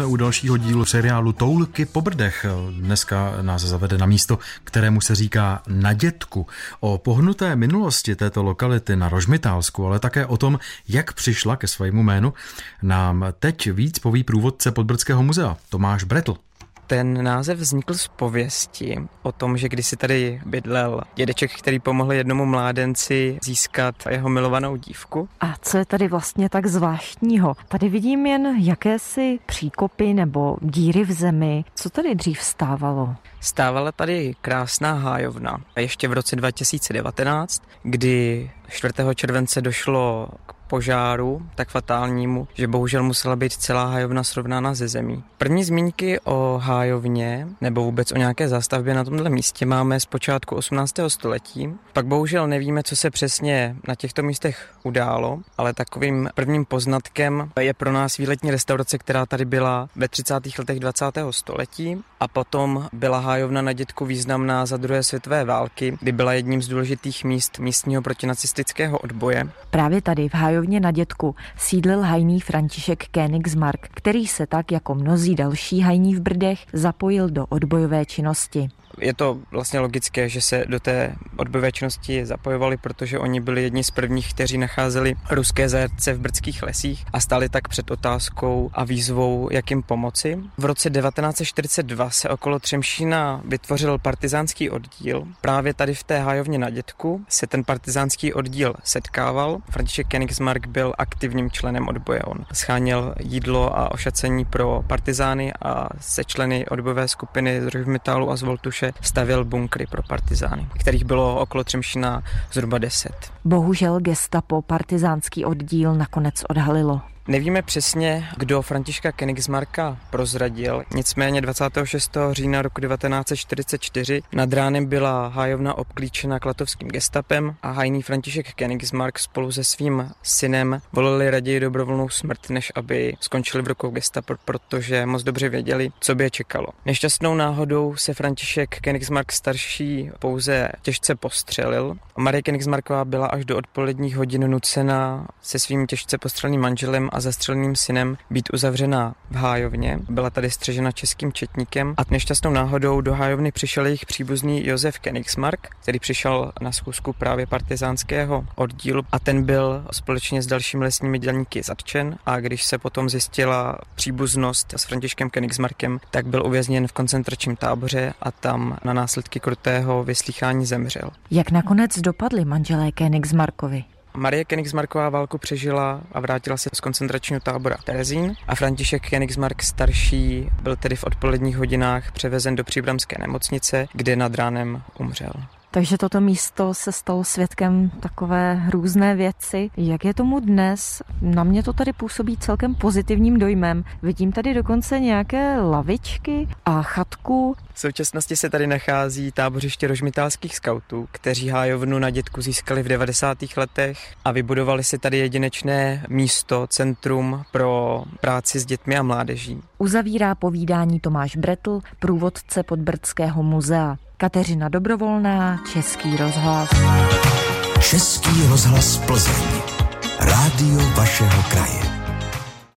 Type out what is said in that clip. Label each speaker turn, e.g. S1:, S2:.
S1: jsme u dalšího dílu seriálu Toulky po Brdech. Dneska nás zavede na místo, kterému se říká Nadětku. O pohnuté minulosti této lokality na Rožmitálsku, ale také o tom, jak přišla ke svému jménu, nám teď víc poví průvodce Podbrdského muzea Tomáš Bretl.
S2: Ten název vznikl z pověsti o tom, že kdysi tady bydlel dědeček, který pomohl jednomu mládenci získat jeho milovanou dívku.
S3: A co je tady vlastně tak zvláštního? Tady vidím jen jakési příkopy nebo díry v zemi. Co tady dřív stávalo?
S2: Stávala tady krásná hájovna. A ještě v roce 2019, kdy 4. července došlo k požáru, tak fatálnímu, že bohužel musela být celá hájovna srovnána ze zemí. První zmínky o hájovně nebo vůbec o nějaké zástavbě na tomto místě máme z počátku 18. století. Pak bohužel nevíme, co se přesně na těchto místech událo, ale takovým prvním poznatkem je pro nás výletní restaurace, která tady byla ve 30. letech 20. století a potom byla hájovna na dětku významná za druhé světové války, kdy byla jedním z důležitých míst místního protinacistického odboje.
S3: Právě tady v hájovně na dětku sídlil hajný František Königsmark, který se tak jako mnozí další hajní v Brdech zapojil do odbojové činnosti.
S2: Je to vlastně logické, že se do té odbojové činnosti zapojovali, protože oni byli jedni z prvních, kteří nacházeli ruské zajatce v brdských lesích a stáli tak před otázkou a výzvou, jak jim pomoci. V roce 1942 se okolo Třemšína vytvořil partizánský oddíl. Právě tady v té hájovně na dětku se ten partizánský oddíl setkával. František Königsmark byl aktivním členem odboje. On scháněl jídlo a ošacení pro partizány a se členy odbojové skupiny z Rivmetalu a z Voltuše stavěl bunkry pro partizány, kterých bylo okolo Třemšina zhruba 10.
S3: Bohužel gestapo partizánský oddíl nakonec odhalilo.
S2: Nevíme přesně, kdo Františka Königsmarka prozradil, nicméně 26. října roku 1944 nad ránem byla hájovna obklíčena klatovským gestapem a hajný František Königsmark spolu se svým synem volili raději dobrovolnou smrt, než aby skončili v rukou gestapo, protože moc dobře věděli, co by je čekalo. Nešťastnou náhodou se František Königsmark starší pouze těžce postřelil. Marie Königsmarková byla až do odpoledních hodin nucena se svým těžce postřeleným manželem a zastřeleným synem být uzavřena v Hájovně. Byla tady střežena českým četníkem a nešťastnou náhodou do Hájovny přišel jejich příbuzný Josef Königsmark, který přišel na schůzku právě partizánského oddílu a ten byl společně s dalšími lesními dělníky zatčen a když se potom zjistila příbuznost s Františkem Königsmarkem, tak byl uvězněn v koncentračním táboře a tam na následky krutého vyslýchání zemřel.
S3: Jak nakonec dopadly manželé Königsmarkovi?
S2: Marie Königsmarková válku přežila a vrátila se z koncentračního tábora Terezín a František Königsmark starší byl tedy v odpoledních hodinách převezen do příbramské nemocnice, kde nad ránem umřel.
S3: Takže toto místo se stalo svědkem takové různé věci. Jak je tomu dnes? Na mě to tady působí celkem pozitivním dojmem. Vidím tady dokonce nějaké lavičky a chatku.
S2: V současnosti se tady nachází tábořiště rožmitálských skautů, kteří hájovnu na dětku získali v 90. letech a vybudovali si tady jedinečné místo, centrum pro práci s dětmi a mládeží.
S3: Uzavírá povídání Tomáš Bretl, průvodce Podbrdského muzea. Kateřina Dobrovolná, Český rozhlas.
S4: Český rozhlas Plzeň. Rádio vašeho kraje.